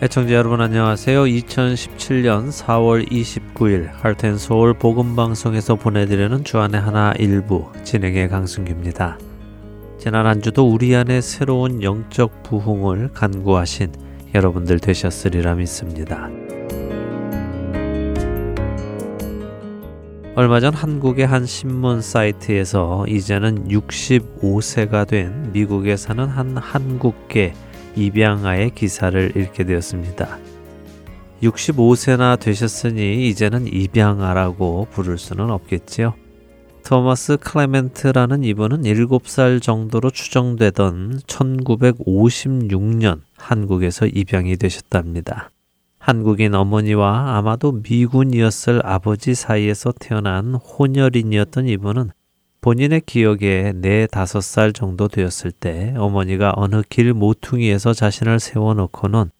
애청자 여러분 안녕하세요. 2017년 4월 29일 할텐 서울 복음 방송에서 보내드리는 주안의 하나 일부 진행의 강승규입니다. 지난 한 주도 우리 안에 새로운 영적 부흥을 간구하신 여러분들 되셨으리라 믿습니다. 얼마 전 한국의 한 신문 사이트에서 이제는 65세가 된 미국에 사는 한 한국계 입양아의 기사를 읽게 되었습니다. 65세나 되셨으니 이제는 입양아라고 부를 수는 없겠지요. 토마스 클레멘트라는 이분은 7살 정도로 추정되던 1956년 한국에서 입양이 되셨답니다. 한국인 어머니와 아마도 미군이었을 아버지 사이에서 태어난 혼혈인이었던 이분은 본인의 기억에 네 다섯 살 정도 되었을 때 어머니가 어느 길 모퉁이에서 자신을 세워놓고는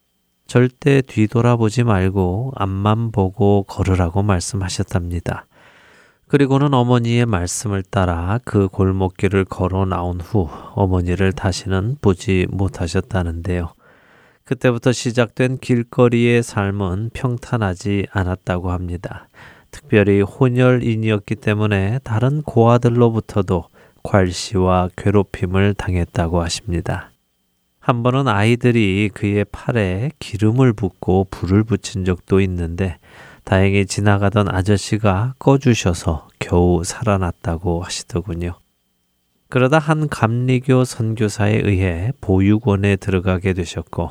절대 뒤돌아보지 말고 앞만 보고 걸으라고 말씀하셨답니다. 그리고는 어머니의 말씀을 따라 그 골목길을 걸어 나온 후 어머니를 다시는 보지 못하셨다는데요. 그때부터 시작된 길거리의 삶은 평탄하지 않았다고 합니다. 특별히 혼혈인이었기 때문에 다른 고아들로부터도 괄시와 괴롭힘을 당했다고 하십니다. 한 번은 아이들이 그의 팔에 기름을 붓고 불을 붙인 적도 있는데 다행히 지나가던 아저씨가 꺼주셔서 겨우 살아났다고 하시더군요. 그러다 한 감리교 선교사에 의해 보육원에 들어가게 되셨고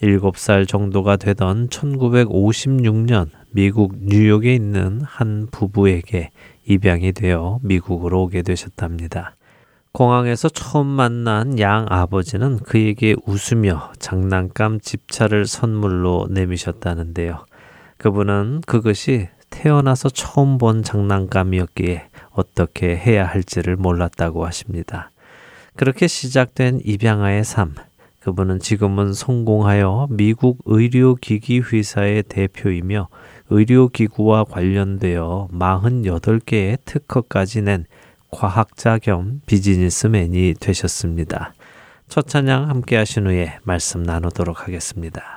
7살 정도가 되던 1956년 미국 뉴욕에 있는 한 부부에게 입양이 되어 미국으로 오게 되셨답니다. 공항에서 처음 만난 양 아버지는 그에게 웃으며 장난감 집차를 선물로 내미셨다는데요. 그분은 그것이 태어나서 처음 본 장난감이었기에 어떻게 해야 할지를 몰랐다고 하십니다. 그렇게 시작된 입양아의 삶. 그분은 지금은 성공하여 미국 의료기기 회사의 대표이며 의료기구와 관련되어 48개의 특허까지 낸 과학자 겸 비즈니스맨이 되셨습니다. 첫 찬양 함께 하신 후에 말씀 나누도록 하겠습니다.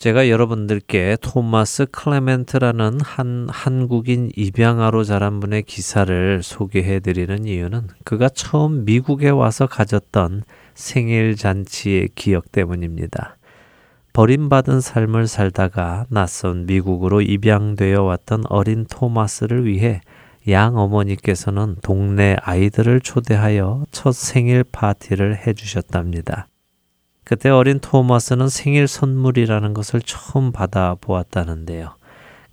제가 여러분들께 토마스 클레멘트라는 한 한국인 입양아로 자란 분의 기사를 소개해 드리는 이유는 그가 처음 미국에 와서 가졌던 생일 잔치의 기억 때문입니다. 버림받은 삶을 살다가 낯선 미국으로 입양되어 왔던 어린 토마스를 위해 양 어머니께서는 동네 아이들을 초대하여 첫 생일 파티를 해주셨답니다. 그때 어린 토마스는 생일 선물이라는 것을 처음 받아 보았다는데요.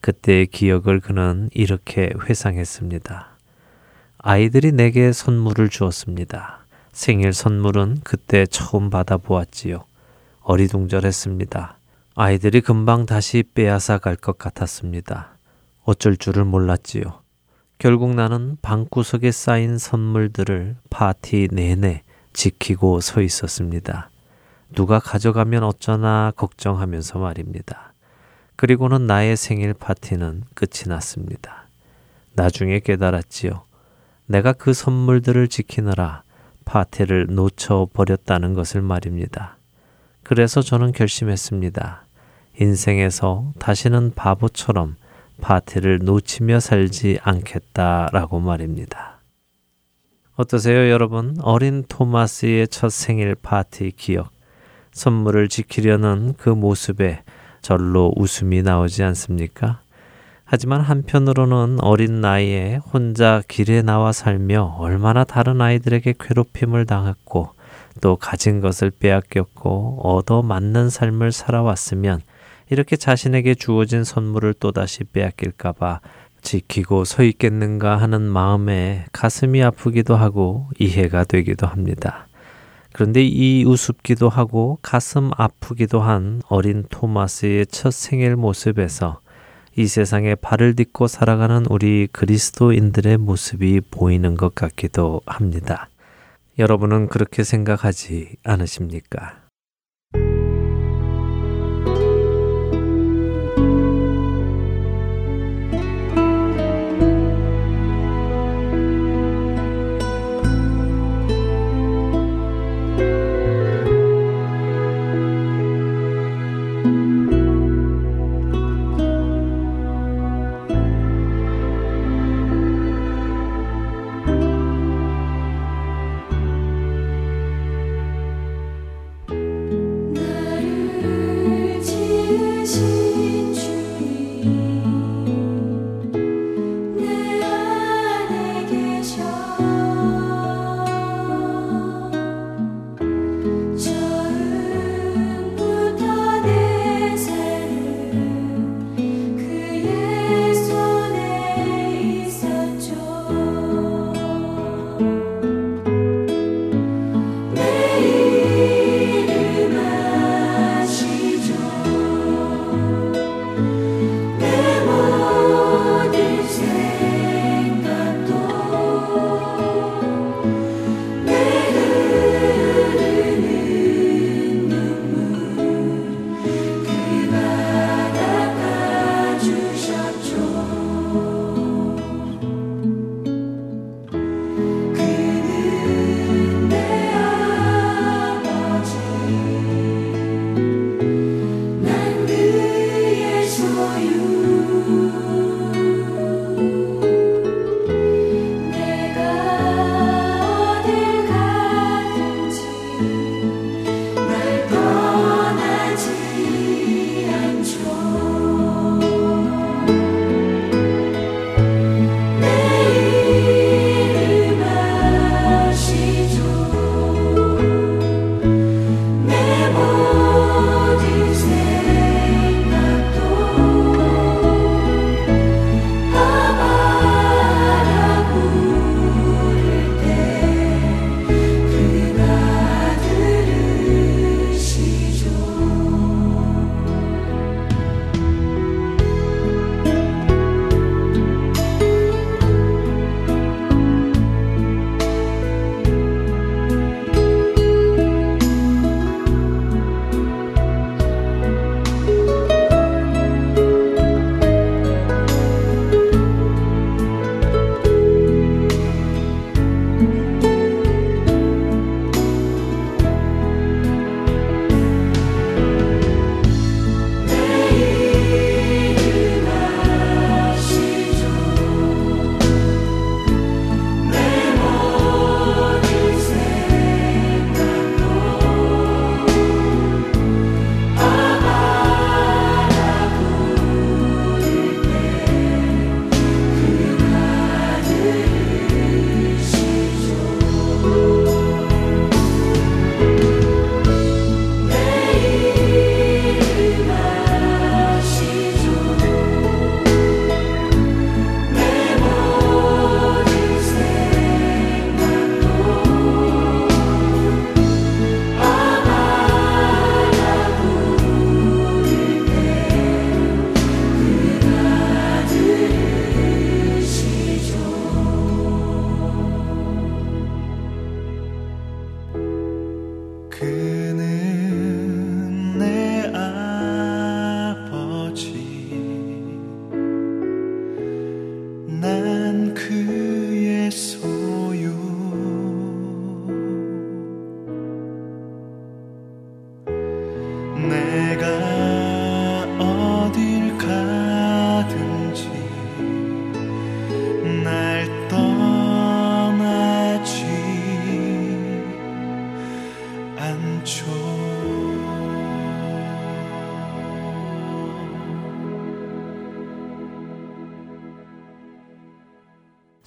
그때의 기억을 그는 이렇게 회상했습니다. 아이들이 내게 선물을 주었습니다. 생일 선물은 그때 처음 받아 보았지요. 어리둥절했습니다. 아이들이 금방 다시 빼앗아 갈 것 같았습니다. 어쩔 줄을 몰랐지요. 결국 나는 방구석에 쌓인 선물들을 파티 내내 지키고 서 있었습니다. 누가 가져가면 어쩌나 걱정하면서 말입니다. 그리고는 나의 생일 파티는 끝이 났습니다. 나중에 깨달았지요. 내가 그 선물들을 지키느라 파티를 놓쳐버렸다는 것을 말입니다. 그래서 저는 결심했습니다. 인생에서 다시는 바보처럼 파티를 놓치며 살지 않겠다라고 말입니다. 어떠세요, 여러분? 어린 토마스의 첫 생일 파티 기억. 선물을 지키려는 그 모습에 절로 웃음이 나오지 않습니까? 하지만 한편으로는 어린 나이에 혼자 길에 나와 살며 얼마나 다른 아이들에게 괴롭힘을 당했고 또 가진 것을 빼앗겼고 얻어 맞는 삶을 살아왔으면 이렇게 자신에게 주어진 선물을 또다시 빼앗길까봐 지키고 서 있겠는가 하는 마음에 가슴이 아프기도 하고 이해가 되기도 합니다. 그런데 이 우습기도 하고 가슴 아프기도 한 어린 토마스의 첫 생일 모습에서 이 세상에 발을 딛고 살아가는 우리 그리스도인들의 모습이 보이는 것 같기도 합니다. 여러분은 그렇게 생각하지 않으십니까?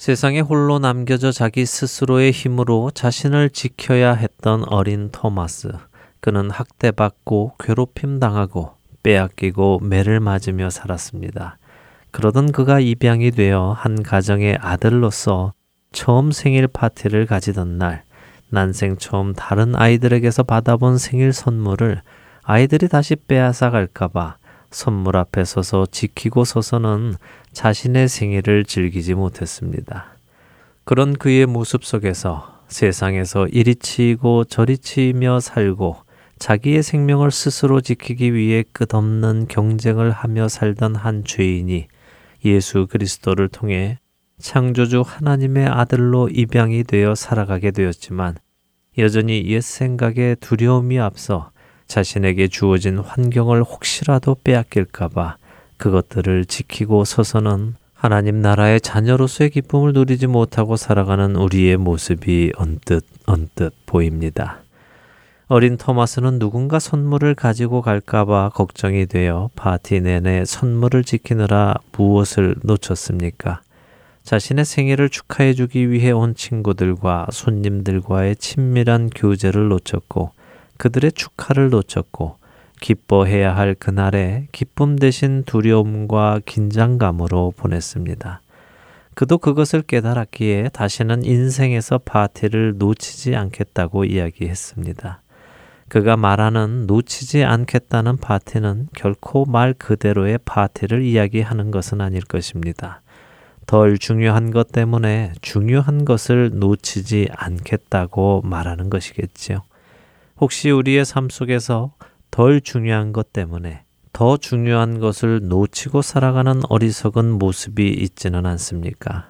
세상에 홀로 남겨져 자기 스스로의 힘으로 자신을 지켜야 했던 어린 토마스. 그는 학대받고 괴롭힘 당하고 빼앗기고 매를 맞으며 살았습니다. 그러던 그가 입양이 되어 한 가정의 아들로서 처음 생일 파티를 가지던 날, 난생 처음 다른 아이들에게서 받아본 생일 선물을 아이들이 다시 빼앗아 갈까봐 선물 앞에 서서 지키고 서서는 자신의 생일을 즐기지 못했습니다. 그런 그의 모습 속에서 세상에서 이리 치이고 저리 치이며 살고 자기의 생명을 스스로 지키기 위해 끝없는 경쟁을 하며 살던 한 죄인이 예수 그리스도를 통해 창조주 하나님의 아들로 입양이 되어 살아가게 되었지만 여전히 옛 생각에 두려움이 앞서 자신에게 주어진 환경을 혹시라도 빼앗길까봐 그것들을 지키고 서서는 하나님 나라의 자녀로서의 기쁨을 누리지 못하고 살아가는 우리의 모습이 언뜻 언뜻 보입니다. 어린 토마스는 누군가 선물을 가지고 갈까봐 걱정이 되어 파티 내내 선물을 지키느라 무엇을 놓쳤습니까? 자신의 생일을 축하해주기 위해 온 친구들과 손님들과의 친밀한 교제를 놓쳤고 그들의 축하를 놓쳤고 기뻐해야 할 그날에 기쁨 대신 두려움과 긴장감으로 보냈습니다. 그도 그것을 깨달았기에 다시는 인생에서 파티를 놓치지 않겠다고 이야기했습니다. 그가 말하는 놓치지 않겠다는 파티는 결코 말 그대로의 파티를 이야기하는 것은 아닐 것입니다. 덜 중요한 것 때문에 중요한 것을 놓치지 않겠다고 말하는 것이겠지요. 혹시 우리의 삶 속에서 덜 중요한 것 때문에 더 중요한 것을 놓치고 살아가는 어리석은 모습이 있지는 않습니까?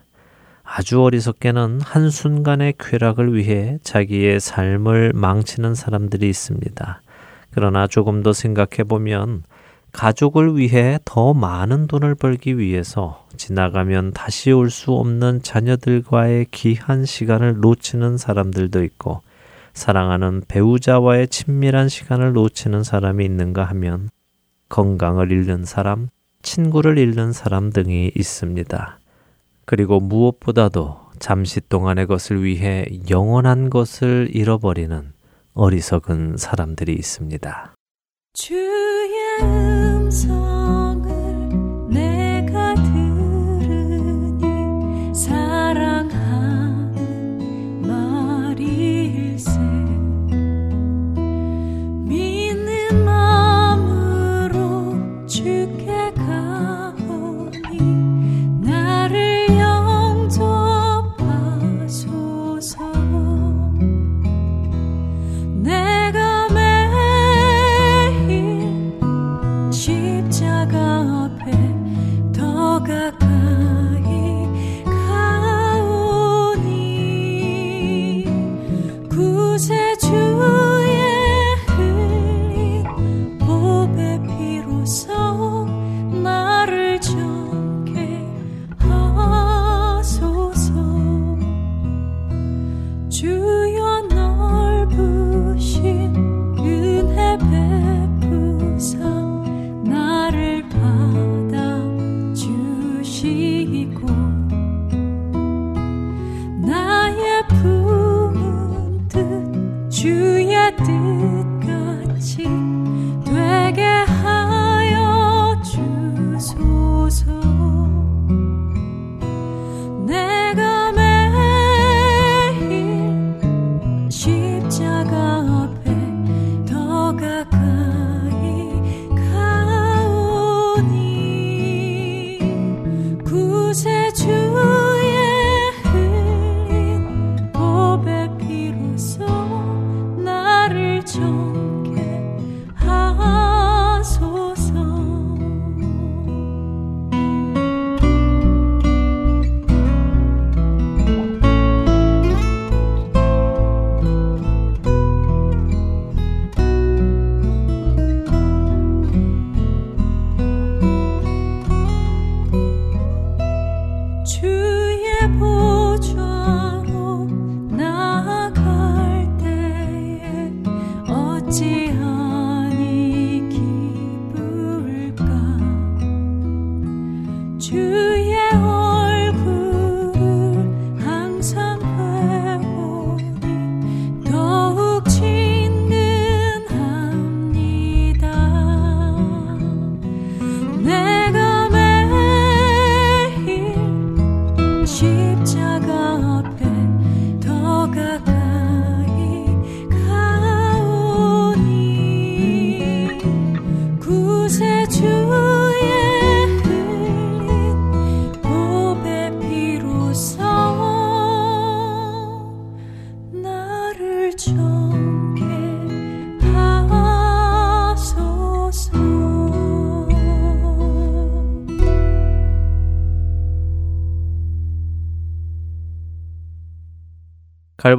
아주 어리석게는 한순간의 쾌락을 위해 자기의 삶을 망치는 사람들이 있습니다. 그러나 조금 더 생각해 보면 가족을 위해 더 많은 돈을 벌기 위해서 지나가면 다시 올 수 없는 자녀들과의 귀한 시간을 놓치는 사람들도 있고 사랑하는 배우자와의 친밀한 시간을 놓치는 사람이 있는가 하면 건강을 잃는 사람, 친구를 잃는 사람 등이 있습니다. 그리고 무엇보다도 잠시 동안의 것을 위해 영원한 것을 잃어버리는 어리석은 사람들이 있습니다. 주의 음성 Music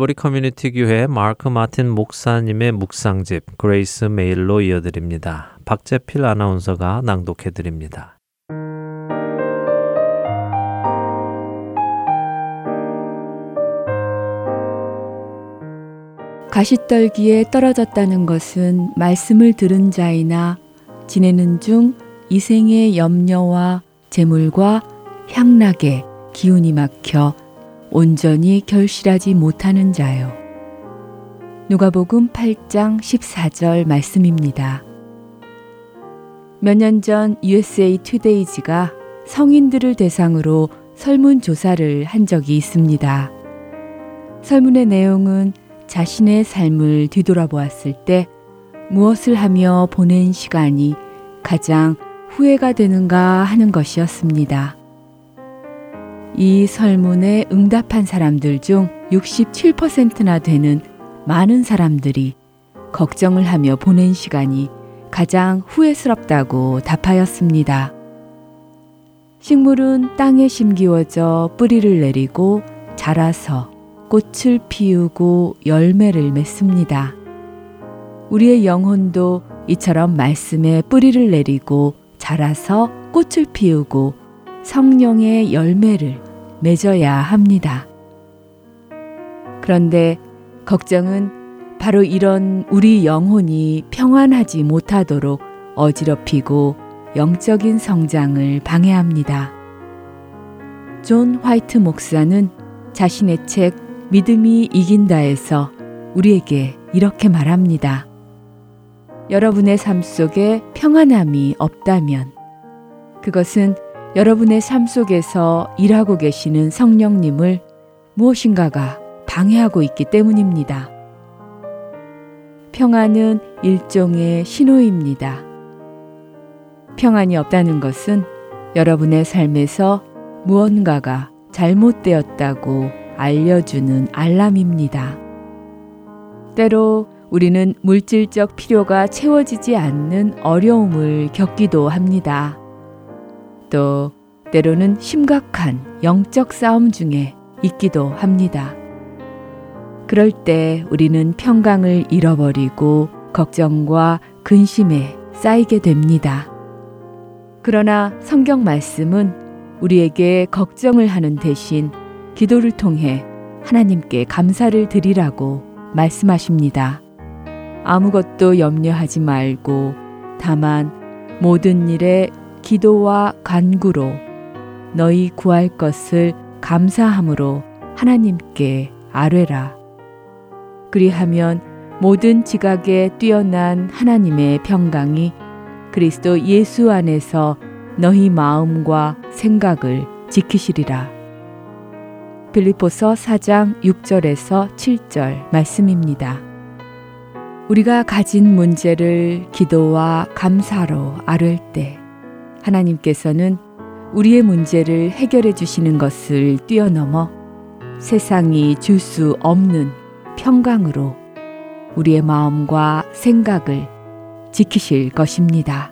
갈보리 커뮤니티 교회 마크 마틴 목사님의 묵상집 그레이스 메일로 이어드립니다. 박재필 아나운서가 낭독해 드립니다. 가시떨기에 떨어졌다는 것은 말씀을 들은 자이나 지내는 중 이생의 염려와 재물과 향락에 기운이 막혀 온전히 결실하지 못하는 자요. 누가복음 8장 14절 말씀입니다. 몇 년 전 USA 투데이즈가 성인들을 대상으로 설문 조사를 한 적이 있습니다. 설문의 내용은 자신의 삶을 뒤돌아보았을 때 무엇을 하며 보낸 시간이 가장 후회가 되는가 하는 것이었습니다. 이 설문에 응답한 사람들 중 67%나 되는 많은 사람들이 걱정을 하며 보낸 시간이 가장 후회스럽다고 답하였습니다. 식물은 땅에 심기워져 뿌리를 내리고 자라서 꽃을 피우고 열매를 맺습니다. 우리의 영혼도 이처럼 말씀에 뿌리를 내리고 자라서 꽃을 피우고 성령의 열매를 맺어야 합니다. 그런데 걱정은 바로 이런 우리 영혼이 평안하지 못하도록 어지럽히고 영적인 성장을 방해합니다. 존 화이트 목사는 자신의 책 믿음이 이긴다에서 우리에게 이렇게 말합니다. 여러분의 삶 속에 평안함이 없다면 그것은 여러분의 삶 속에서 일하고 계시는 성령님을 무엇인가가 방해하고 있기 때문입니다. 평안은 일종의 신호입니다. 평안이 없다는 것은 여러분의 삶에서 무언가가 잘못되었다고 알려주는 알람입니다. 때로 우리는 물질적 필요가 채워지지 않는 어려움을 겪기도 합니다. 또 때로는 심각한 영적 싸움 중에 있기도 합니다. 그럴 때 우리는 평강을 잃어버리고 걱정과 근심에 쌓이게 됩니다. 그러나 성경 말씀은 우리에게 걱정을 하는 대신 기도를 통해 하나님께 감사를 드리라고 말씀하십니다. 아무것도 염려하지 말고 다만 모든 일에 기도와 간구로 너희 구할 것을 감사함으로 하나님께 아뢰라. 그리하면 모든 지각에 뛰어난 하나님의 평강이 그리스도 예수 안에서 너희 마음과 생각을 지키시리라. 빌리포서 4장 6절에서 7절 말씀입니다. 우리가 가진 문제를 기도와 감사로 아를 때 하나님께서는 우리의 문제를 해결해 주시는 것을 뛰어넘어 세상이 줄 수 없는 평강으로 우리의 마음과 생각을 지키실 것입니다.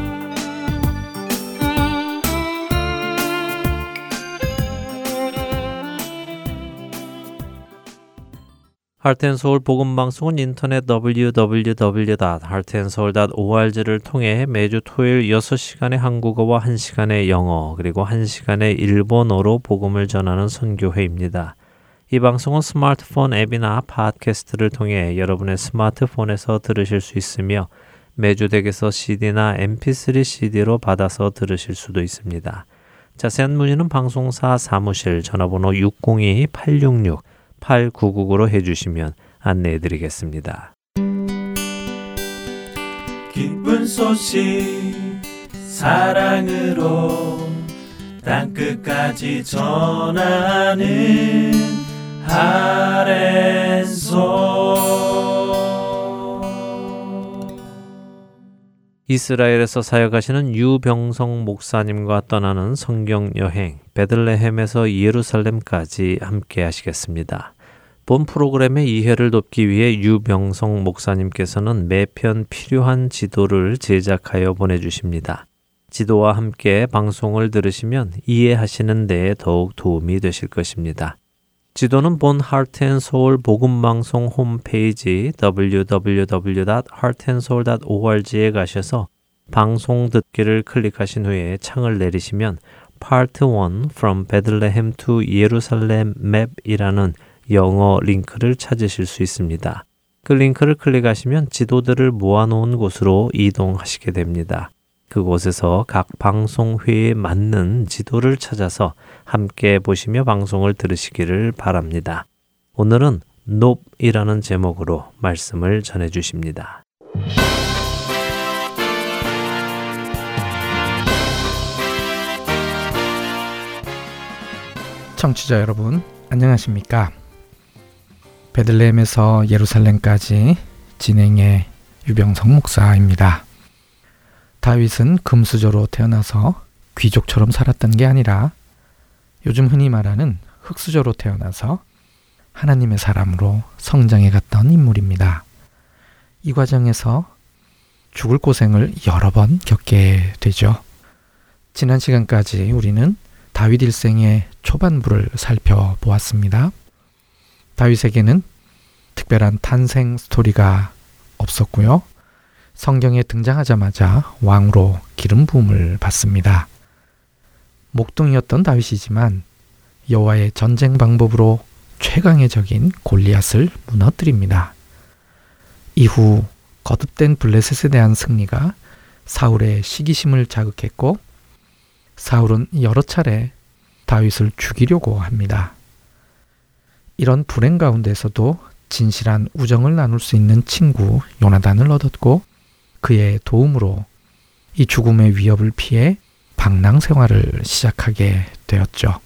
할텐서울 복음방송은 인터넷 www.heartandsoul.org를 통해 매주 토요일 6시간의 한국어와 1시간의 영어 그리고 1시간의 일본어로 복음을 전하는 선교회입니다. 이 방송은 스마트폰 앱이나 팟캐스트를 통해 여러분의 스마트폰에서 들으실 수 있으며 매주 댁에서 CD나 MP3 CD로 받아서 들으실 수도 있습니다. 자세한 문의는 방송사 사무실 전화번호 602-866 8999로 해주시면 안내해 드리겠습니다. 기쁜 소식 사랑으로 땅끝까지 전하는 아랜소 이스라엘에서 사역하시는 유병성 목사님과 떠나는 성경 여행 베들레헴에서 예루살렘까지 함께 하시겠습니다. 본 프로그램의 이해를 돕기 위해 유병성 목사님께서는 매편 필요한 지도를 제작하여 보내주십니다. 지도와 함께 방송을 들으시면 이해하시는 데 더욱 도움이 되실 것입니다. 지도는 본 하트앤소울 복음방송 홈페이지 www.heartandsoul.org에 가셔서 방송 듣기를 클릭하신 후에 창을 내리시면 Part 1 From Bethlehem to Jerusalem Map이라는 영어 링크를 찾으실 수 있습니다. 그 링크를 클릭하시면 지도들을 모아놓은 곳으로 이동하시게 됩니다. 그곳에서 각 방송회에 맞는 지도를 찾아서 함께 보시며 방송을 들으시기를 바랍니다. 오늘은 높이라는 제목으로 말씀을 전해 주십니다. 청취자 여러분, 안녕하십니까? 베들레헴에서 예루살렘까지 진행의 유병성 목사입니다. 다윗은 금수저로 태어나서 귀족처럼 살았던 게 아니라 요즘 흔히 말하는 흙수저로 태어나서 하나님의 사람으로 성장해 갔던 인물입니다. 이 과정에서 죽을 고생을 여러 번 겪게 되죠. 지난 시간까지 우리는 다윗 일생의 초반부를 살펴보았습니다. 다윗에게는 특별한 탄생 스토리가 없었고요. 성경에 등장하자마자 왕으로 기름 부음을 받습니다. 목동이었던 다윗이지만 여호와의 전쟁 방법으로 최강의 적인 골리앗을 무너뜨립니다. 이후 거듭된 블레셋에 대한 승리가 사울의 시기심을 자극했고 사울은 여러 차례 다윗을 죽이려고 합니다. 이런 불행 가운데서도 진실한 우정을 나눌 수 있는 친구 요나단을 얻었고 그의 도움으로 이 죽음의 위협을 피해 방랑 생활을 시작하게 되었죠.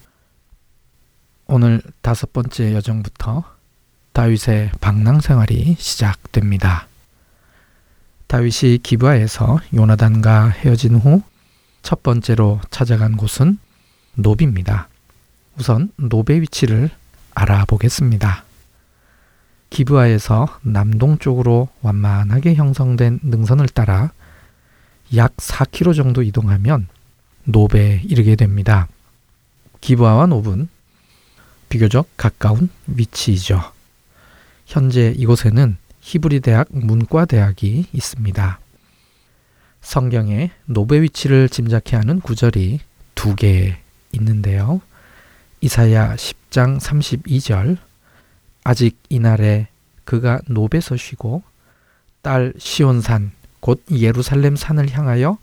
오늘 다섯 번째 여정부터 다윗의 방랑 생활이 시작됩니다. 다윗이 기브아에서 요나단과 헤어진 후 첫 번째로 찾아간 곳은 노비입니다. 우선 노베 위치를 알아보겠습니다. 기브아에서 남동쪽으로 완만하게 형성된 능선을 따라 약 4km 정도 이동하면 노베에 이르게 됩니다. 기브아와 노브는 비교적 가까운 위치이죠. 현재 이곳에는 히브리 대학 문과 대학이 있습니다. 성경에 노베 위치를 짐작케 하는 구절이 두 개 있는데요. 이사야 10장 32절 아직 이날에 그가 노베서 쉬고 딸 시온산 곧 예루살렘 산을 향하여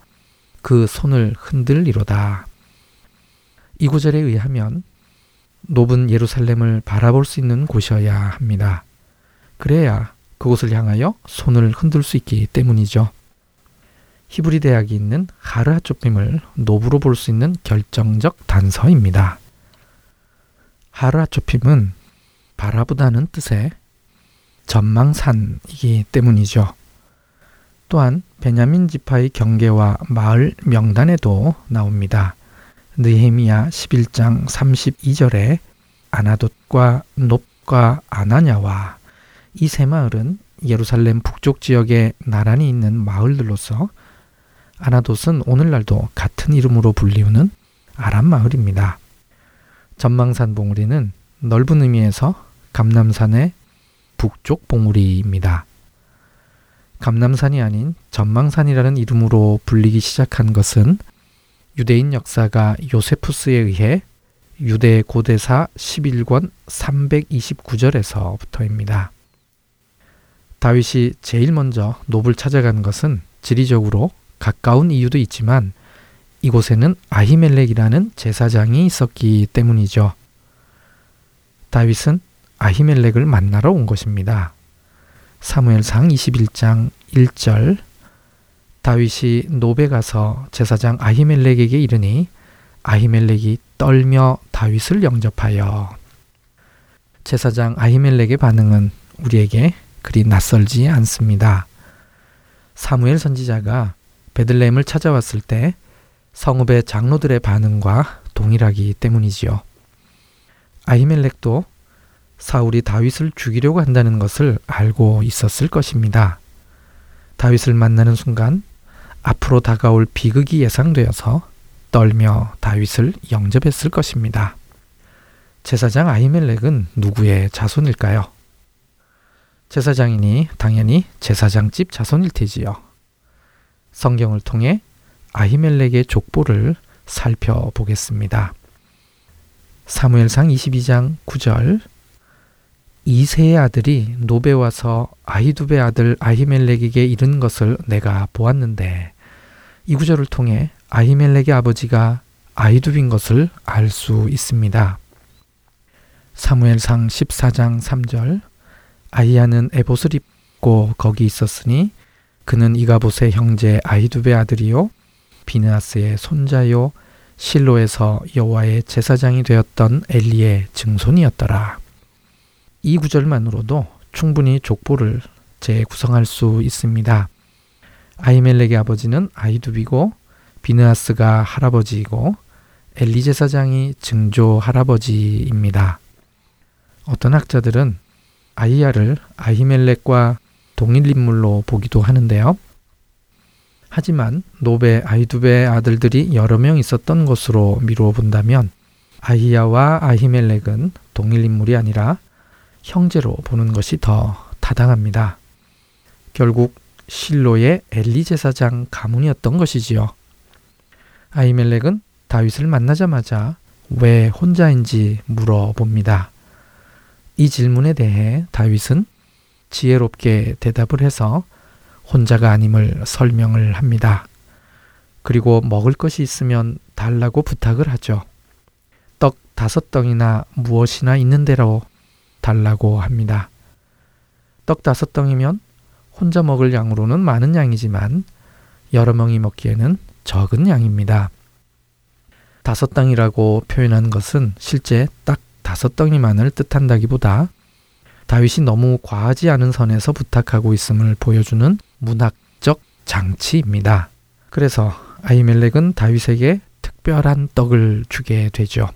그 손을 흔들리로다. 이 구절에 의하면 높은 예루살렘을 바라볼 수 있는 곳이어야 합니다. 그래야 그곳을 향하여 손을 흔들 수 있기 때문이죠. 히브리 대학이 있는 하르하초핌을 노브로 볼 수 있는 결정적 단서입니다. 하르하초핌은 바라보다는 뜻의 전망산이기 때문이죠. 또한 베냐민 지파의 경계와 마을 명단에도 나옵니다. 느헤미야 11장 32절에 아나돗과 높과 아나냐와 이 세 마을은 예루살렘 북쪽 지역에 나란히 있는 마을들로서 아나돗은 오늘날도 같은 이름으로 불리우는 아람 마을입니다. 전망산 봉우리는 넓은 의미에서 감남산의 북쪽 봉우리입니다. 감남산이 아닌 전망산이라는 이름으로 불리기 시작한 것은 유대인 역사가 요세푸스에 의해 유대 고대사 11권 329절에서부터입니다. 다윗이 제일 먼저 노블 찾아간 것은 지리적으로 가까운 이유도 있지만 이곳에는 아히멜렉이라는 제사장이 있었기 때문이죠. 다윗은 아히멜렉을 만나러 온 것입니다. 사무엘상 21장 1절 다윗이 노베 가서 제사장 아히멜렉에게 이르니 아히멜렉이 떨며 다윗을 영접하여 제사장 아히멜렉의 반응은 우리에게 그리 낯설지 않습니다. 사무엘 선지자가 베들레헴을 찾아왔을 때 성읍의 장로들의 반응과 동일하기 때문이지요. 아히멜렉도 사울이 다윗을 죽이려고 한다는 것을 알고 있었을 것입니다. 다윗을 만나는 순간 앞으로 다가올 비극이 예상되어서 떨며 다윗을 영접했을 것입니다. 제사장 아히멜렉은 누구의 자손일까요? 제사장이니 당연히 제사장집 자손일 테지요. 성경을 통해 아히멜렉의 족보를 살펴보겠습니다. 사무엘상 22장 9절 이세의 아들이 노베 와서 아히두베 아들 아히멜렉에게 이른 것을 내가 보았는데 이 구절을 통해 아히멜렉의 아버지가 아히두빈 것을 알 수 있습니다. 사무엘상 14장 3절 아이야는 에봇을 입고 거기 있었으니 그는 이가봇의 형제 아히두베 아들이요 비느하스의 손자요 실로에서 여호와의 제사장이 되었던 엘리의 증손이었더라. 이 구절만으로도 충분히 족보를 재구성할 수 있습니다. 아이멜렉의 아버지는 아이두비고 비느하스가 할아버지이고 엘리 제 사장이 증조 할아버지입니다. 어떤 학자들은 아이야를 아히멜렉과 동일 인물로 보기도 하는데요. 하지만 노베 아이두베 아들들이 여러 명 있었던 것으로 미루어 본다면 아히야와 아히멜렉은 동일 인물이 아니라 형제로 보는 것이 더 타당합니다. 결국 실로의 엘리 제사장 가문이었던 것이지요. 아히멜렉은 다윗을 만나자마자 왜 혼자인지 물어봅니다. 이 질문에 대해 다윗은 지혜롭게 대답을 해서 혼자가 아님을 설명을 합니다. 그리고 먹을 것이 있으면 달라고 부탁을 하죠. 떡 다섯 덩이나 무엇이나 있는 대로 달라고 합니다. 떡 다섯 덩이면 혼자 먹을 양으로는 많은 양이지만 여러 명이 먹기에는 적은 양입니다. 다섯 덩이라고 표현한 것은 실제 딱 다섯 덩이만을 뜻한다기보다 다윗이 너무 과하지 않은 선에서 부탁하고 있음을 보여주는 문학적 장치입니다. 그래서 아이멜렉은 다윗에게 특별한 떡을 주게 되죠.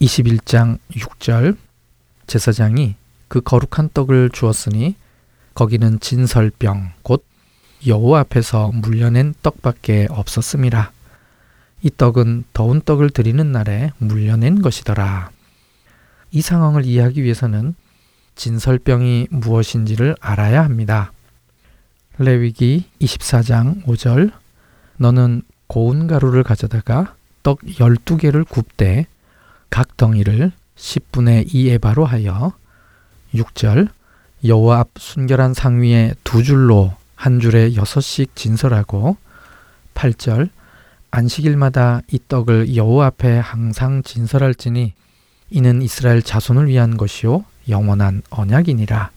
21장 6절 제사장이 그 거룩한 떡을 주었으니 거기는 진설병 곧 여호와 앞에서 물려낸 떡밖에 없었음이라. 이 떡은 더운 떡을 드리는 날에 물려낸 것이더라. 이 상황을 이해하기 위해서는 진설병이 무엇인지를 알아야 합니다. 레위기 24장 5절 너는 고운 가루를 가져다가 떡 12개를 굽되 각 덩이를 10분의 2에 바로 하여 6절 여호와 앞 순결한 상 위에 두 줄로 한 줄에 여섯씩 진설하고 8절 안식일마다 이 떡을 여호와 앞에 항상 진설할지니 이는 이스라엘 자손을 위한 것이요 영원한 언약이니라.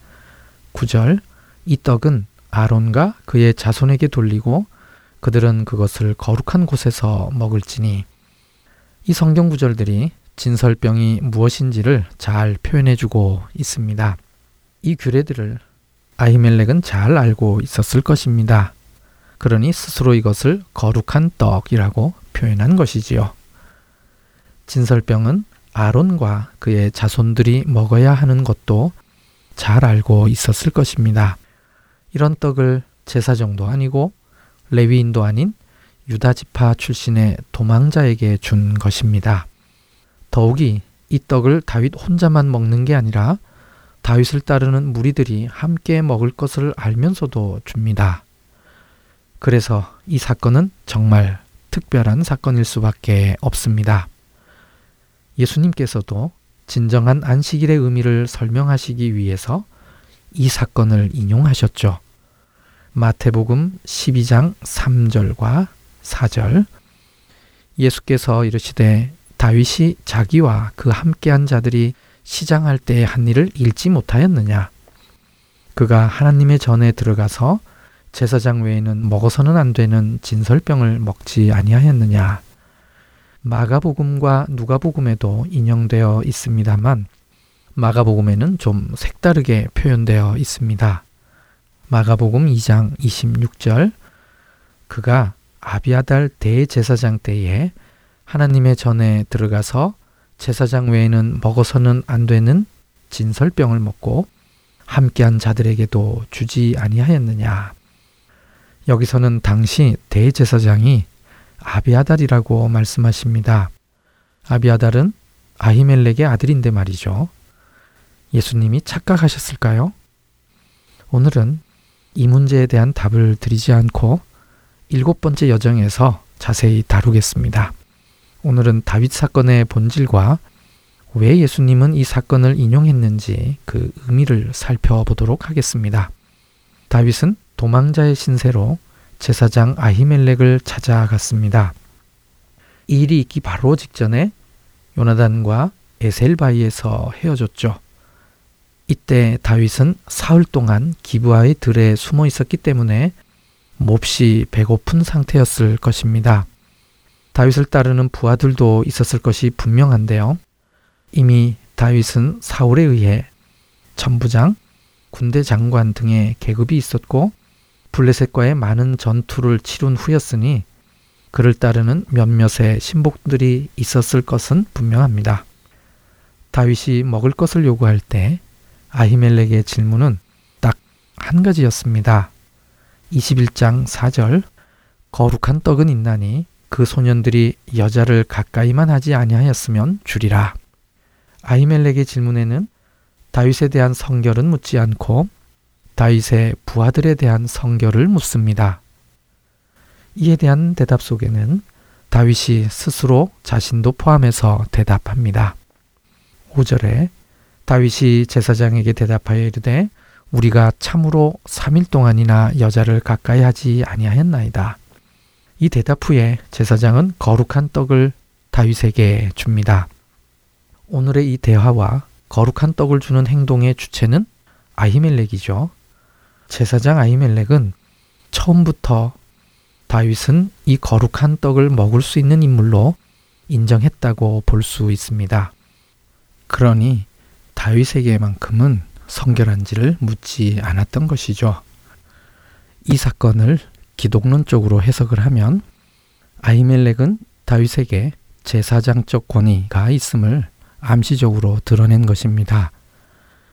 9절 이 떡은 아론과 그의 자손에게 돌리고 그들은 그것을 거룩한 곳에서 먹을지니 이 성경 구절들이 진설병이 무엇인지를 잘 표현해주고 있습니다. 이 규례들을 아히멜렉은 잘 알고 있었을 것입니다. 그러니 스스로 이것을 거룩한 떡이라고 표현한 것이지요. 진설병은 아론과 그의 자손들이 먹어야 하는 것도 잘 알고 있었을 것입니다. 이런 떡을 제사정도 아니고 레위인도 아닌 유다 지파 출신의 도망자에게 준 것입니다. 더욱이 이 떡을 다윗 혼자만 먹는 게 아니라 다윗을 따르는 무리들이 함께 먹을 것을 알면서도 줍니다. 그래서 이 사건은 정말 특별한 사건일 수밖에 없습니다. 예수님께서도 진정한 안식일의 의미를 설명하시기 위해서 이 사건을 인용하셨죠. 마태복음 12장 3절과 4절 예수께서 이르시되 다윗이 자기와 그 함께한 자들이 시장할 때의 한 일을 잃지 못하였느냐? 그가 하나님의 전에 들어가서 제사장 외에는 먹어서는 안 되는 진설병을 먹지 아니하였느냐? 마가복음과 누가복음에도 인용되어 있습니다만 마가복음에는 좀 색다르게 표현되어 있습니다. 마가복음 2장 26절. 그가 아비아달 대제사장 때에 하나님의 전에 들어가서 제사장 외에는 먹어서는 안 되는 진설병을 먹고 함께한 자들에게도 주지 아니하였느냐. 여기서는 당시 대제사장이 아비아달이라고 말씀하십니다. 아비아달은 아히멜렉의 아들인데 말이죠. 예수님이 착각하셨을까요? 오늘은 이 문제에 대한 답을 드리지 않고 일곱 번째 여정에서 자세히 다루겠습니다. 오늘은 다윗 사건의 본질과 왜 예수님은 이 사건을 인용했는지 그 의미를 살펴보도록 하겠습니다. 다윗은 도망자의 신세로 제사장 아히멜렉을 찾아갔습니다. 이 일이 있기 바로 직전에 요나단과 에셀바이에서 헤어졌죠. 이때 다윗은 사흘 동안 기부아의 들에 숨어 있었기 때문에 몹시 배고픈 상태였을 것입니다. 다윗을 따르는 부하들도 있었을 것이 분명한데요. 이미 다윗은 사울에 의해 전부장, 군대 장관 등의 계급이 있었고 블레셋과의 많은 전투를 치룬 후였으니 그를 따르는 몇몇의 신복들이 있었을 것은 분명합니다. 다윗이 먹을 것을 요구할 때 아히멜렉의 질문은 딱 한 가지였습니다. 21장 4절 거룩한 떡은 있나니 그 소년들이 여자를 가까이만 하지 아니하였으면 주리라. 아히멜렉의 질문에는 다윗에 대한 성결은 묻지 않고 다윗의 부하들에 대한 성결을 묻습니다. 이에 대한 대답 속에는 다윗이 스스로 자신도 포함해서 대답합니다. 5절에 다윗이 제사장에게 대답하여 이르되 우리가 참으로 3일 동안이나 여자를 가까이 하지 아니하였나이다. 이 대답 후에 제사장은 거룩한 떡을 다윗에게 줍니다. 오늘의 이 대화와 거룩한 떡을 주는 행동의 주체는 아히멜렉이죠. 제사장 아히멜렉은 처음부터 다윗은 이 거룩한 떡을 먹을 수 있는 인물로 인정했다고 볼 수 있습니다. 그러니 다윗에게만큼은 성결한지를 묻지 않았던 것이죠. 이 사건을 기독론적으로 해석을 하면 아이멜렉은 다윗에게 제사장적 권위가 있음을 암시적으로 드러낸 것입니다.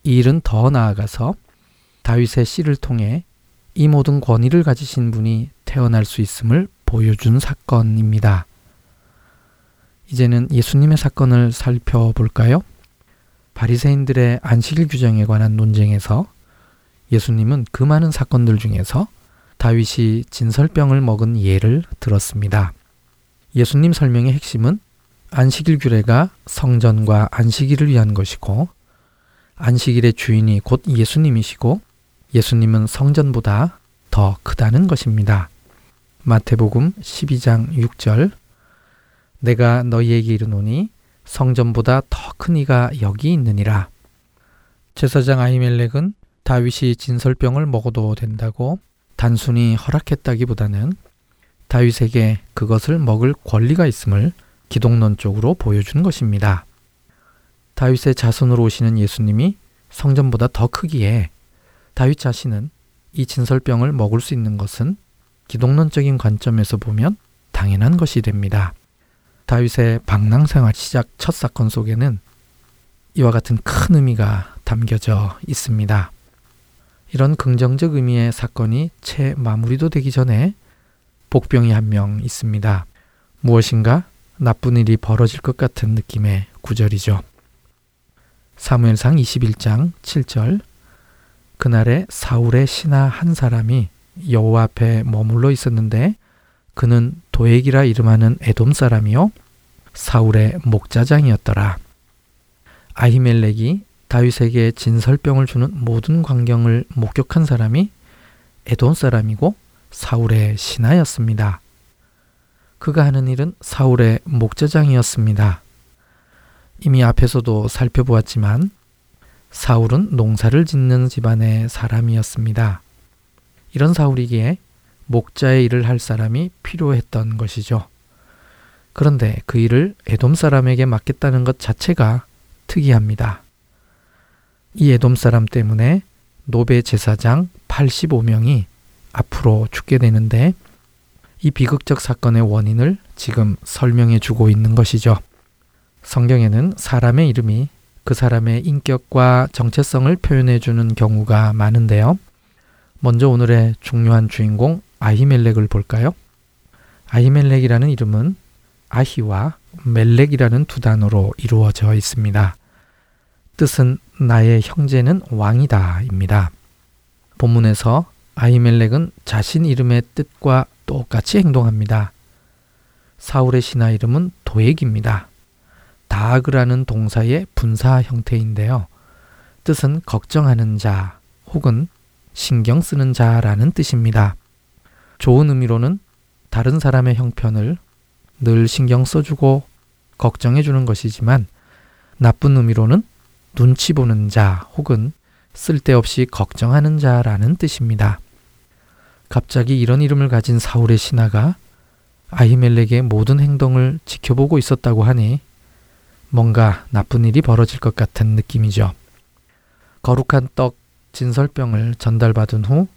이 일은 더 나아가서 다윗의 씨를 통해 이 모든 권위를 가지신 분이 태어날 수 있음을 보여준 사건입니다. 이제는 예수님의 사건을 살펴볼까요? 바리새인들의 안식일 규정에 관한 논쟁에서 예수님은 그 많은 사건들 중에서 다윗이 진설병을 먹은 예를 들었습니다. 예수님 설명의 핵심은 안식일 규례가 성전과 안식일을 위한 것이고 안식일의 주인이 곧 예수님이시고 예수님은 성전보다 더 크다는 것입니다. 마태복음 12장 6절 내가 너희에게 이르노니 성전보다 더 큰 이가 여기 있느니라. 제사장 아히멜렉은 다윗이 진설병을 먹어도 된다고 단순히 허락했다기보다는 다윗에게 그것을 먹을 권리가 있음을 기독론적으로 보여준 것입니다. 다윗의 자손으로 오시는 예수님이 성전보다 더 크기에 다윗 자신은 이 진설병을 먹을 수 있는 것은 기독론적인 관점에서 보면 당연한 것이 됩니다. 다윗의 방랑생활 시작 첫 사건 속에는 이와 같은 큰 의미가 담겨져 있습니다. 이런 긍정적 의미의 사건이 채 마무리도 되기 전에 복병이 한 명 있습니다. 무엇인가 나쁜 일이 벌어질 것 같은 느낌의 구절이죠. 사무엘상 21장 7절 그날에 사울의 신하 한 사람이 여호와 앞에 머물러 있었는데 그는 도액이라 이름하는 에돔 사람이요 사울의 목자장이었더라. 아히멜렉이 다윗에게 진설병을 주는 모든 광경을 목격한 사람이 에돔 사람이고 사울의 신하였습니다. 그가 하는 일은 사울의 목자장이었습니다. 이미 앞에서도 살펴보았지만 사울은 농사를 짓는 집안의 사람이었습니다. 이런 사울이기에 목자의 일을 할 사람이 필요했던 것이죠. 그런데 그 일을 에돔 사람에게 맡겼다는 것 자체가 특이합니다. 이 에돔 사람 때문에 노베 제사장 85명이 앞으로 죽게 되는데 이 비극적 사건의 원인을 지금 설명해 주고 있는 것이죠. 성경에는 사람의 이름이 그 사람의 인격과 정체성을 표현해 주는 경우가 많은데요. 먼저 오늘의 중요한 주인공 아히멜렉을 볼까요? 아히멜렉이라는 이름은 아히와 멜렉이라는 두 단어로 이루어져 있습니다. 뜻은 나의 형제는 왕이다입니다. 본문에서 아히멜렉은 자신 이름의 뜻과 똑같이 행동합니다. 사울의 신하 이름은 도액입니다. 다그라는 동사의 분사 형태인데요. 뜻은 걱정하는 자 혹은 신경 쓰는 자라는 뜻입니다. 좋은 의미로는 다른 사람의 형편을 늘 신경 써주고 걱정해 주는 것이지만 나쁜 의미로는 눈치 보는 자 혹은 쓸데없이 걱정하는 자라는 뜻입니다. 갑자기 이런 이름을 가진 사울의 신하가 아히멜렉의 모든 행동을 지켜보고 있었다고 하니 뭔가 나쁜 일이 벌어질 것 같은 느낌이죠. 거룩한 떡 진설병을 전달받은 후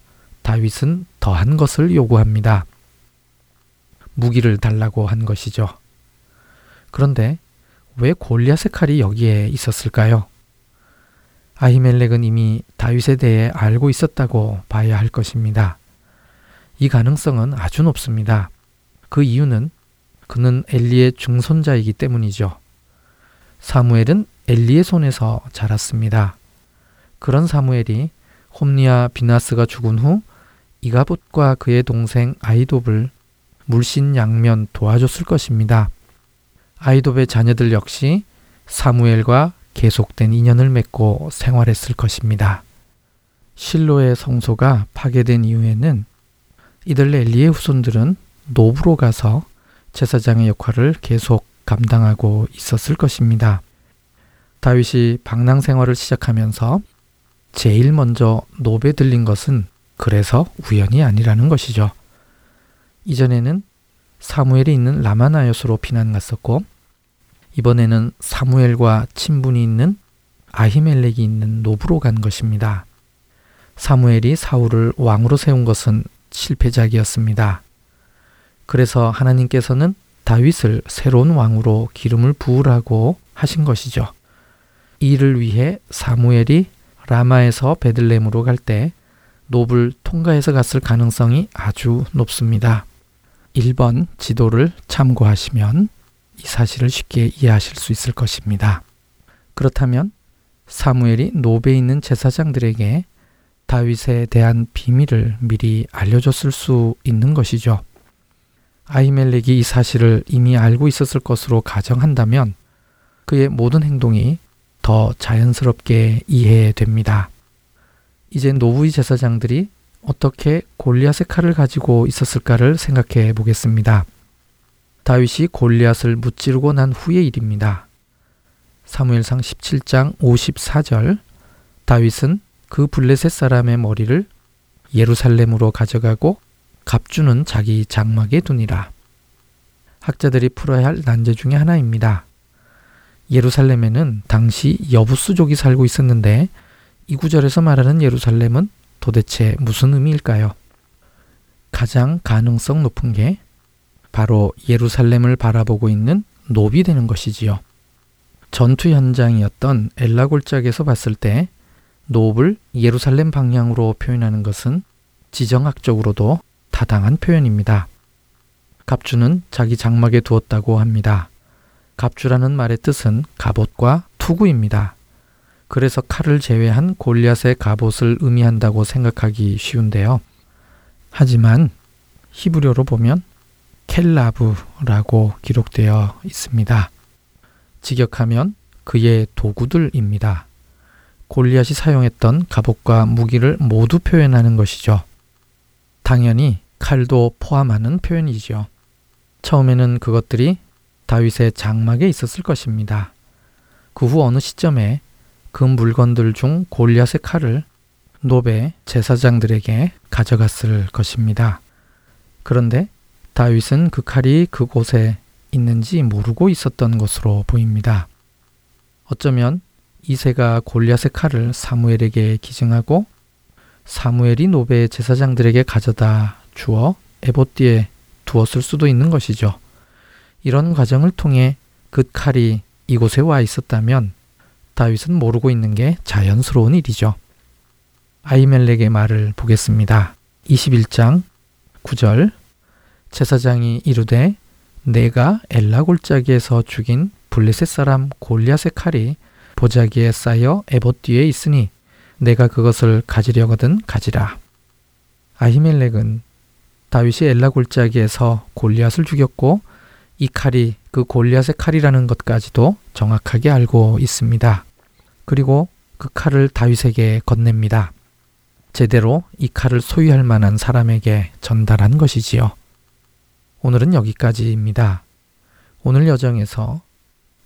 다윗은 더한 것을 요구합니다. 무기를 달라고 한 것이죠. 그런데 왜 골리앗의 칼이 여기에 있었을까요? 아히멜렉은 이미 다윗에 대해 알고 있었다고 봐야 할 것입니다. 이 가능성은 아주 높습니다. 그 이유는 그는 엘리의 중손자이기 때문이죠. 사무엘은 엘리의 손에서 자랐습니다. 그런 사무엘이 홈리아 비나스가 죽은 후 이가봇과 그의 동생 아이돔을 물씬 양면 도와줬을 것입니다. 아이돔의 자녀들 역시 사무엘과 계속된 인연을 맺고 생활했을 것입니다. 실로의 성소가 파괴된 이후에는 이들 엘리의 후손들은 노브로 가서 제사장의 역할을 계속 감당하고 있었을 것입니다. 다윗이 방랑 생활을 시작하면서 제일 먼저 노베 들린 것은 그래서 우연이 아니라는 것이죠. 이전에는 사무엘이 있는 라마나요스로 피난 갔었고 이번에는 사무엘과 친분이 있는 아히멜렉이 있는 노브로 간 것입니다. 사무엘이 사울을 왕으로 세운 것은 실패작이었습니다. 그래서 하나님께서는 다윗을 새로운 왕으로 기름을 부으라고 하신 것이죠. 이를 위해 사무엘이 라마에서 베들렘으로 갈 때 노블 통과해서 갔을 가능성이 아주 높습니다. 1번 지도를 참고하시면 이 사실을 쉽게 이해하실 수 있을 것입니다. 그렇다면 사무엘이 노베에 있는 제사장들에게 다윗에 대한 비밀을 미리 알려줬을 수 있는 것이죠. 아이멜렉이 이 사실을 이미 알고 있었을 것으로 가정한다면 그의 모든 행동이 더 자연스럽게 이해됩니다. 이제 노부의 제사장들이 어떻게 골리앗의 칼을 가지고 있었을까를 생각해 보겠습니다. 다윗이 골리앗을 무찌르고 난 후의 일입니다. 사무엘상 17장 54절 다윗은 그 블레셋 사람의 머리를 예루살렘으로 가져가고 갑주는 자기 장막에 두니라. 학자들이 풀어야 할 난제 중의 하나입니다. 예루살렘에는 당시 여부수족이 살고 있었는데 이 구절에서 말하는 예루살렘은 도대체 무슨 의미일까요? 가장 가능성 높은 게 바로 예루살렘을 바라보고 있는 노비 되는 것이지요. 전투 현장이었던 엘라 골짜기에서 봤을 때 노브를 예루살렘 방향으로 표현하는 것은 지정학적으로도 타당한 표현입니다. 갑주는 자기 장막에 두었다고 합니다. 갑주라는 말의 뜻은 갑옷과 투구입니다. 그래서 칼을 제외한 골리앗의 갑옷을 의미한다고 생각하기 쉬운데요. 하지만 히브리어로 보면 켈라브라고 기록되어 있습니다. 직역하면 그의 도구들입니다. 골리앗이 사용했던 갑옷과 무기를 모두 표현하는 것이죠. 당연히 칼도 포함하는 표현이지요. 처음에는 그것들이 다윗의 장막에 있었을 것입니다. 그 후 어느 시점에 그 물건들 중 골리앗의 칼을 노베 제사장들에게 가져갔을 것입니다. 그런데 다윗은 그 칼이 그곳에 있는지 모르고 있었던 것으로 보입니다. 어쩌면 이세가 골리앗의 칼을 사무엘에게 기증하고 사무엘이 노베 제사장들에게 가져다 주어 에봇 뒤에 두었을 수도 있는 것이죠. 이런 과정을 통해 그 칼이 이곳에 와 있었다면 다윗은 모르고 있는 게 자연스러운 일이죠. 아이멜렉의 말을 보겠습니다. 21장 9절 제사장이 이르되 내가 엘라 골짜기에서 죽인 블레셋 사람 골리앗의 칼이 보자기에 쌓여 에봇 뒤에 있으니 내가 그것을 가지려거든 가지라. 아히멜렉은 다윗이 엘라 골짜기에서 골리앗을 죽였고 이 칼이 그 골리앗의 칼이라는 것까지도 정확하게 알고 있습니다. 그리고 그 칼을 다윗에게 건넵니다. 제대로 이 칼을 소유할 만한 사람에게 전달한 것이지요. 오늘은 여기까지입니다. 오늘 여정에서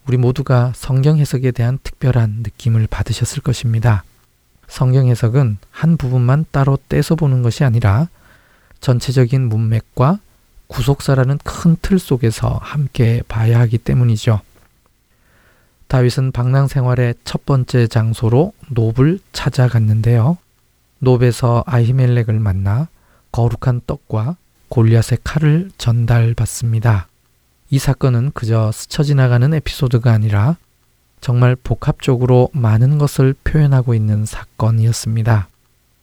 우리 모두가 성경 해석에 대한 특별한 느낌을 받으셨을 것입니다. 성경 해석은 한 부분만 따로 떼서 보는 것이 아니라 전체적인 문맥과 구속사라는 큰 틀 속에서 함께 봐야 하기 때문이죠. 다윗은 방랑 생활의 첫 번째 장소로 노을 찾아갔는데요. 노베서 아히멜렉을 만나 거룩한 떡과 골리앗의 칼을 전달받습니다. 이 사건은 그저 스쳐 지나가는 에피소드가 아니라 정말 복합적으로 많은 것을 표현하고 있는 사건이었습니다.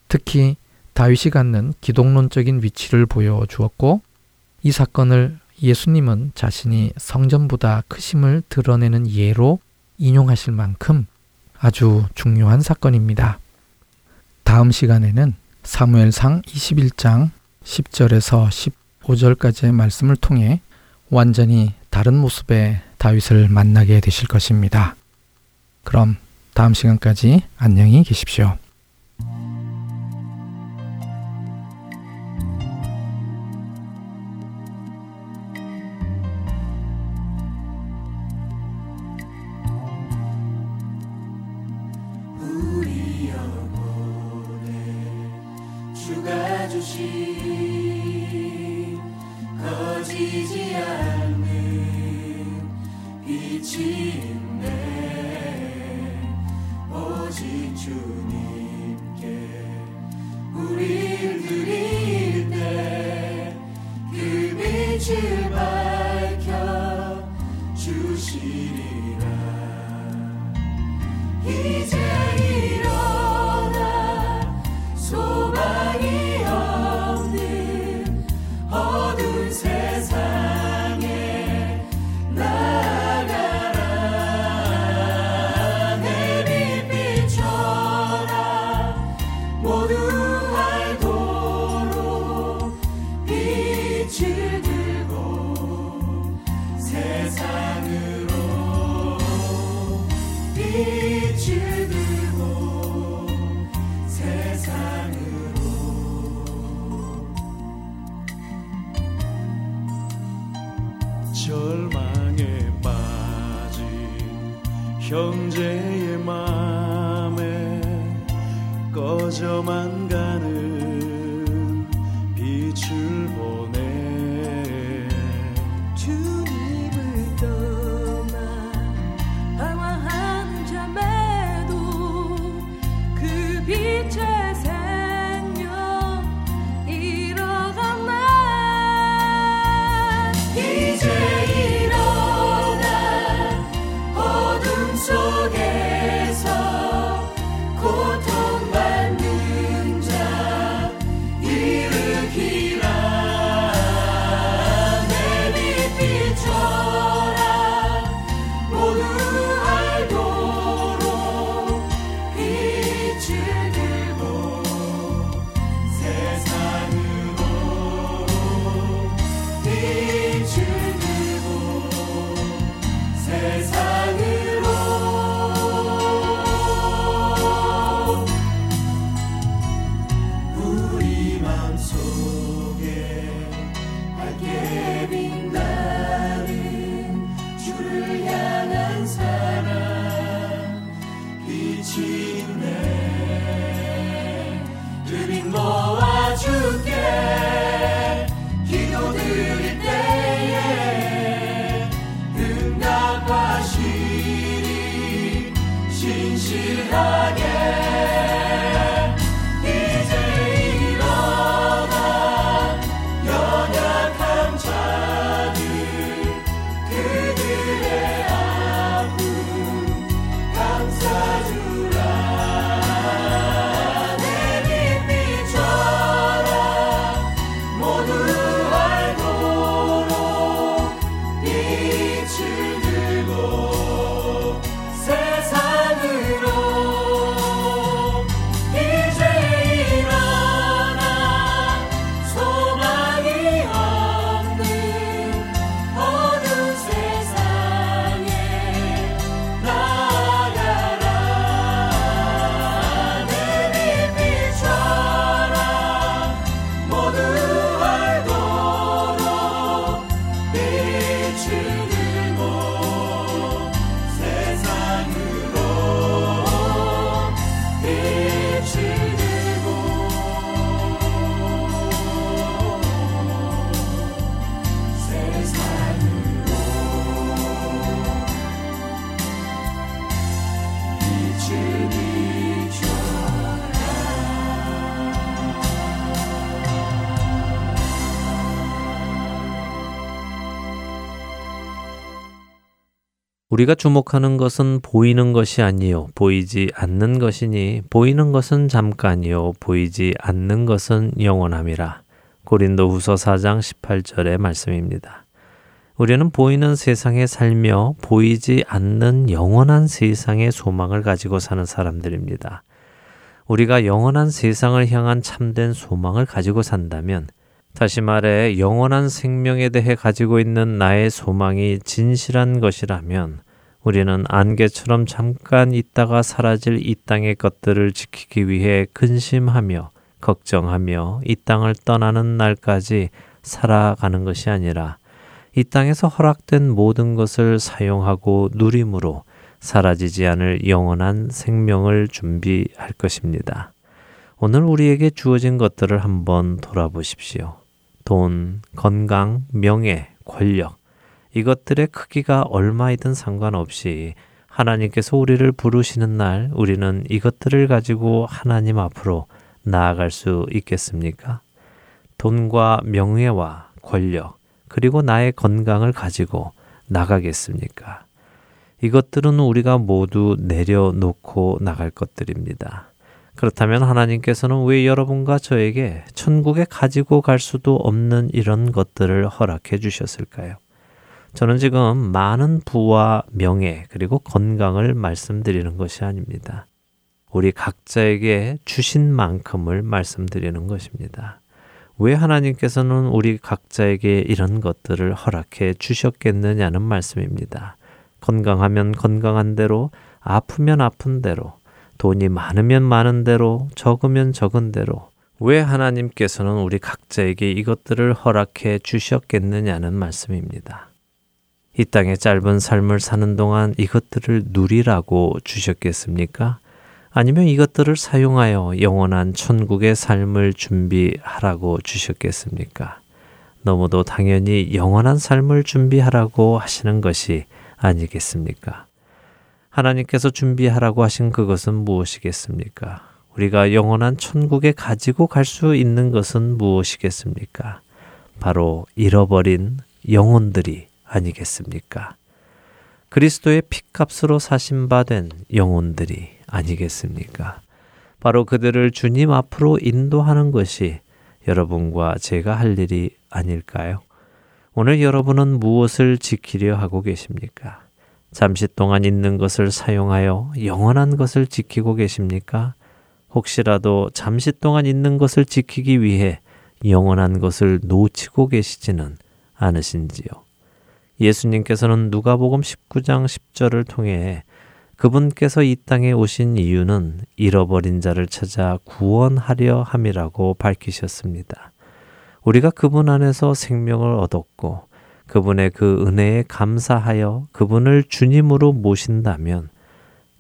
특히 다윗이 갖는 기독론적인 위치를 보여주었고 이 사건을 예수님은 자신이 성전보다 크심을 드러내는 예로 인용하실 만큼 아주 중요한 사건입니다. 다음 시간에는 사무엘상 21장 10절에서 15절까지의 말씀을 통해 완전히 다른 모습의 다윗을 만나게 되실 것입니다. 그럼 다음 시간까지 안녕히 계십시오. 절망에 빠진 형제의 마음에 꺼져만 가는 우리가 주목하는 것은 보이는 것이 아니요 보이지 않는 것이니 보이는 것은 잠깐이요 보이지 않는 것은 영원함이라. 고린도후서 4장 18절의 말씀입니다. 우리는 보이는 세상에 살며 보이지 않는 영원한 세상의 소망을 가지고 사는 사람들입니다. 우리가 영원한 세상을 향한 참된 소망을 가지고 산다면 다시 말해 영원한 생명에 대해 가지고 있는 나의 소망이 진실한 것이라면 우리는 안개처럼 잠깐 있다가 사라질 이 땅의 것들을 지키기 위해 근심하며 걱정하며 이 땅을 떠나는 날까지 살아가는 것이 아니라 이 땅에서 허락된 모든 것을 사용하고 누림으로 사라지지 않을 영원한 생명을 준비할 것입니다. 오늘 우리에게 주어진 것들을 한번 돌아보십시오. 돈, 건강, 명예, 권력, 이것들의 크기가 얼마이든 상관없이 하나님께서 우리를 부르시는 날 우리는 이것들을 가지고 하나님 앞으로 나아갈 수 있겠습니까? 돈과 명예와 권력, 그리고 나의 건강을 가지고 나가겠습니까? 이것들은 우리가 모두 내려놓고 나갈 것들입니다. 그렇다면 하나님께서는 왜 여러분과 저에게 천국에 가지고 갈 수도 없는 이런 것들을 허락해 주셨을까요? 저는 지금 많은 부와 명예 그리고 건강을 말씀드리는 것이 아닙니다. 우리 각자에게 주신 만큼을 말씀드리는 것입니다. 왜 하나님께서는 우리 각자에게 이런 것들을 허락해 주셨겠느냐는 말씀입니다. 건강하면 건강한 대로, 아프면 아픈 대로, 돈이 많으면 많은 대로, 적으면 적은 대로, 왜 하나님께서는 우리 각자에게 이것들을 허락해 주셨겠느냐는 말씀입니다. 이 땅의 짧은 삶을 사는 동안 이것들을 누리라고 주셨겠습니까? 아니면 이것들을 사용하여 영원한 천국의 삶을 준비하라고 주셨겠습니까? 너무도 당연히 영원한 삶을 준비하라고 하시는 것이 아니겠습니까? 하나님께서 준비하라고 하신 그것은 무엇이겠습니까? 우리가 영원한 천국에 가지고 갈 수 있는 것은 무엇이겠습니까? 바로 잃어버린 영혼들이 아니겠습니까? 그리스도의 피값으로 사신 바된 영혼들이 아니겠습니까? 바로 그들을 주님 앞으로 인도하는 것이 여러분과 제가 할 일이 아닐까요? 오늘 여러분은 무엇을 지키려 하고 계십니까? 잠시 동안 있는 것을 사용하여 영원한 것을 지키고 계십니까? 혹시라도 잠시 동안 있는 것을 지키기 위해 영원한 것을 놓치고 계시지는 않으신지요? 예수님께서는 누가복음 19장 10절을 통해 그분께서 이 땅에 오신 이유는 잃어버린 자를 찾아 구원하려 함이라고 밝히셨습니다. 우리가 그분 안에서 생명을 얻었고 그분의 그 은혜에 감사하여 그분을 주님으로 모신다면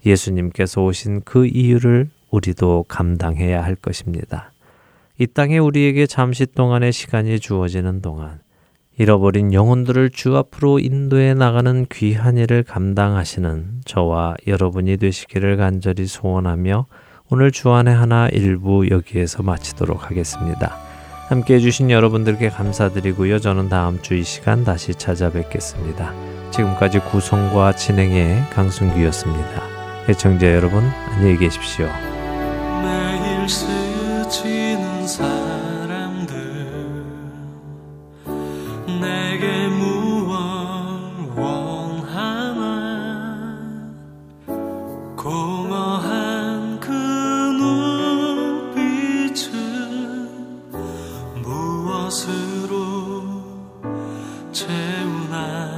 예수님께서 오신 그 이유를 우리도 감당해야 할 것입니다. 이 땅에 우리에게 잠시 동안의 시간이 주어지는 동안 잃어버린 영혼들을 주 앞으로 인도해 나가는 귀한 일을 감당하시는 저와 여러분이 되시기를 간절히 소원하며 오늘 주안의 하나 일부 여기에서 마치도록 하겠습니다. 함께 해주신 여러분들께 감사드리고요. 저는 다음 주 이 시간 다시 찾아뵙겠습니다. 지금까지 구성과 진행의 강순기였습니다. 애청자 여러분, 안녕히 계십시오. 무엇으로 채우나